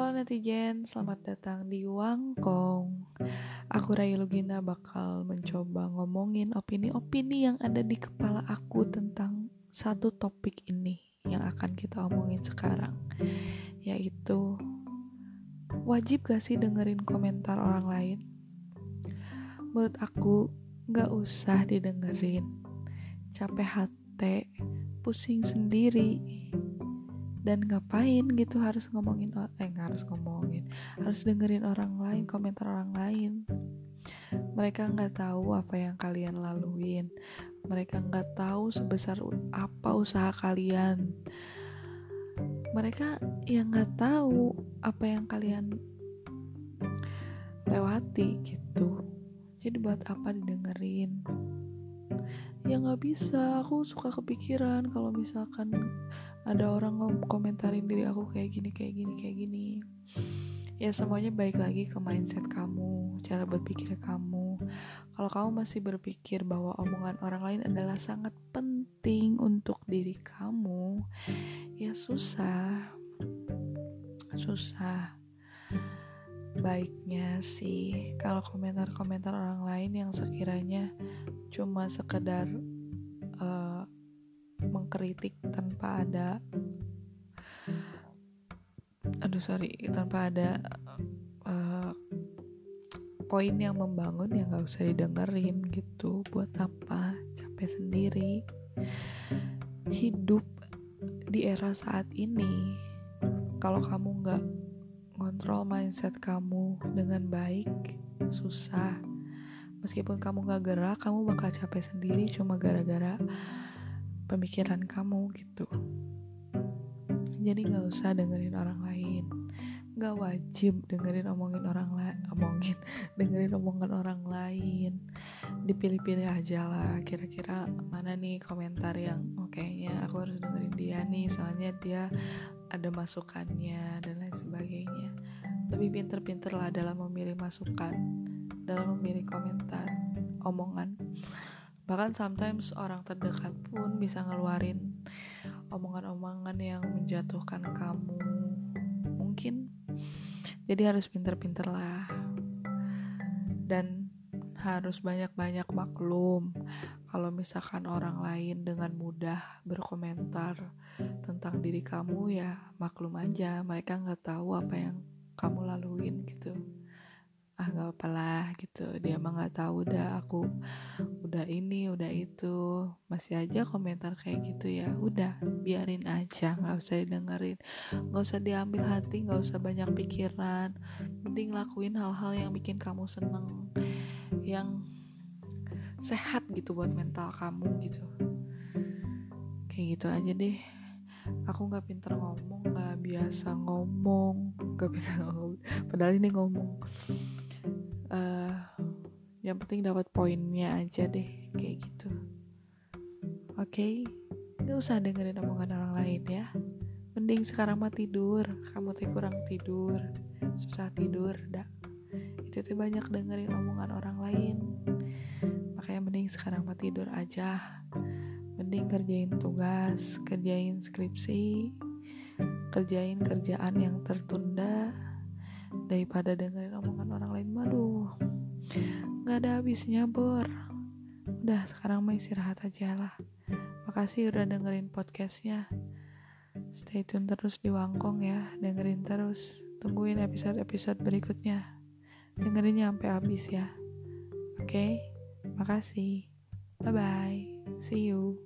Halo netizen, selamat datang di Wangkong. Aku Rai Lugina bakal mencoba ngomongin opini-opini yang ada di kepala aku tentang satu topik ini yang akan kita omongin sekarang, yaitu wajib gak sih dengerin komentar orang lain? Menurut aku, gak usah didengerin. Capek hati, pusing sendiri dan ngapain gitu harus ngomongin eh harus ngomongin harus dengerin orang lain komentar orang lain. Mereka nggak tahu apa yang kalian laluin. Mereka nggak tahu sebesar apa usaha kalian. Mereka yang nggak tahu apa yang kalian lewati gitu. Jadi buat apa didengerin? Ya nggak bisa aku suka kepikiran kalau misalkan ada orang komentarin diri aku kayak gini kayak gini kayak gini. Ya semuanya baik lagi ke mindset kamu cara berpikir kamu. Kalau kamu masih berpikir bahwa omongan orang lain adalah sangat penting untuk diri kamu ya susah. Susah baiknya sih kalau komentar-komentar orang lain yang sekiranya cuma sekedar uh, mengkritik tanpa ada aduh sorry tanpa ada uh, poin yang membangun yang nggak usah didengerin gitu. Buat apa? Capek sendiri. Hidup di era saat ini kalau kamu nggak ngontrol mindset kamu dengan baik susah. Meskipun kamu nggak gerak kamu bakal capek sendiri cuma gara-gara pemikiran kamu gitu. Jadi nggak usah dengerin orang lain. Nggak wajib dengerin omongin orang lain omongin dengerin omongan orang lain. Dipilih-pilih aja lah kira-kira mana nih komentar yang oh, kayaknya aku harus dengerin dia nih soalnya dia ada masukannya dan lain sebagainya. Lebih pinter-pinter lah dalam memilih masukan dalam memilih komentar omongan bahkan sometimes orang terdekat pun bisa ngeluarin omongan-omongan yang menjatuhkan kamu. Mungkin jadi harus pinter-pinter lah. Dan harus banyak-banyak maklum kalau misalkan orang lain dengan mudah berkomentar tentang diri kamu ya maklum aja. Mereka nggak tahu apa yang kamu laluin gitu ah nggak apa lah gitu. Dia emang nggak tahu udah aku udah ini udah itu. Masih aja komentar kayak gitu ya udah biarin aja nggak usah didengerin. Nggak usah diambil hati nggak usah banyak pikiran. Mending lakuin hal-hal yang bikin kamu seneng yang sehat gitu buat mental kamu gitu. Kayak gitu aja deh. Aku nggak pinter ngomong nggak biasa ngomong nggak pinter ngomong. Padahal ini ngomong uh, yang penting dapat poinnya aja deh kayak gitu. Oke okay? nggak usah dengerin omongan orang lain ya. Mending sekarang mah tidur kamu tuh kurang tidur susah tidur dah. Itu tuh banyak dengerin omongan orang lain. Makanya mending sekarang mah tidur aja. Mending kerjain tugas kerjain skripsi kerjain kerjaan yang tertunda daripada dengerin omongan orang lain malu nggak ada habisnya bor. Udah sekarang mah istirahat aja lah. Makasih udah dengerin podcastnya. Stay tune terus di Wangkong ya. Dengerin terus. Tungguin episode-episode berikutnya. Dengerinnya sampai habis ya. Oke? Okay? makasih. Bye bye see you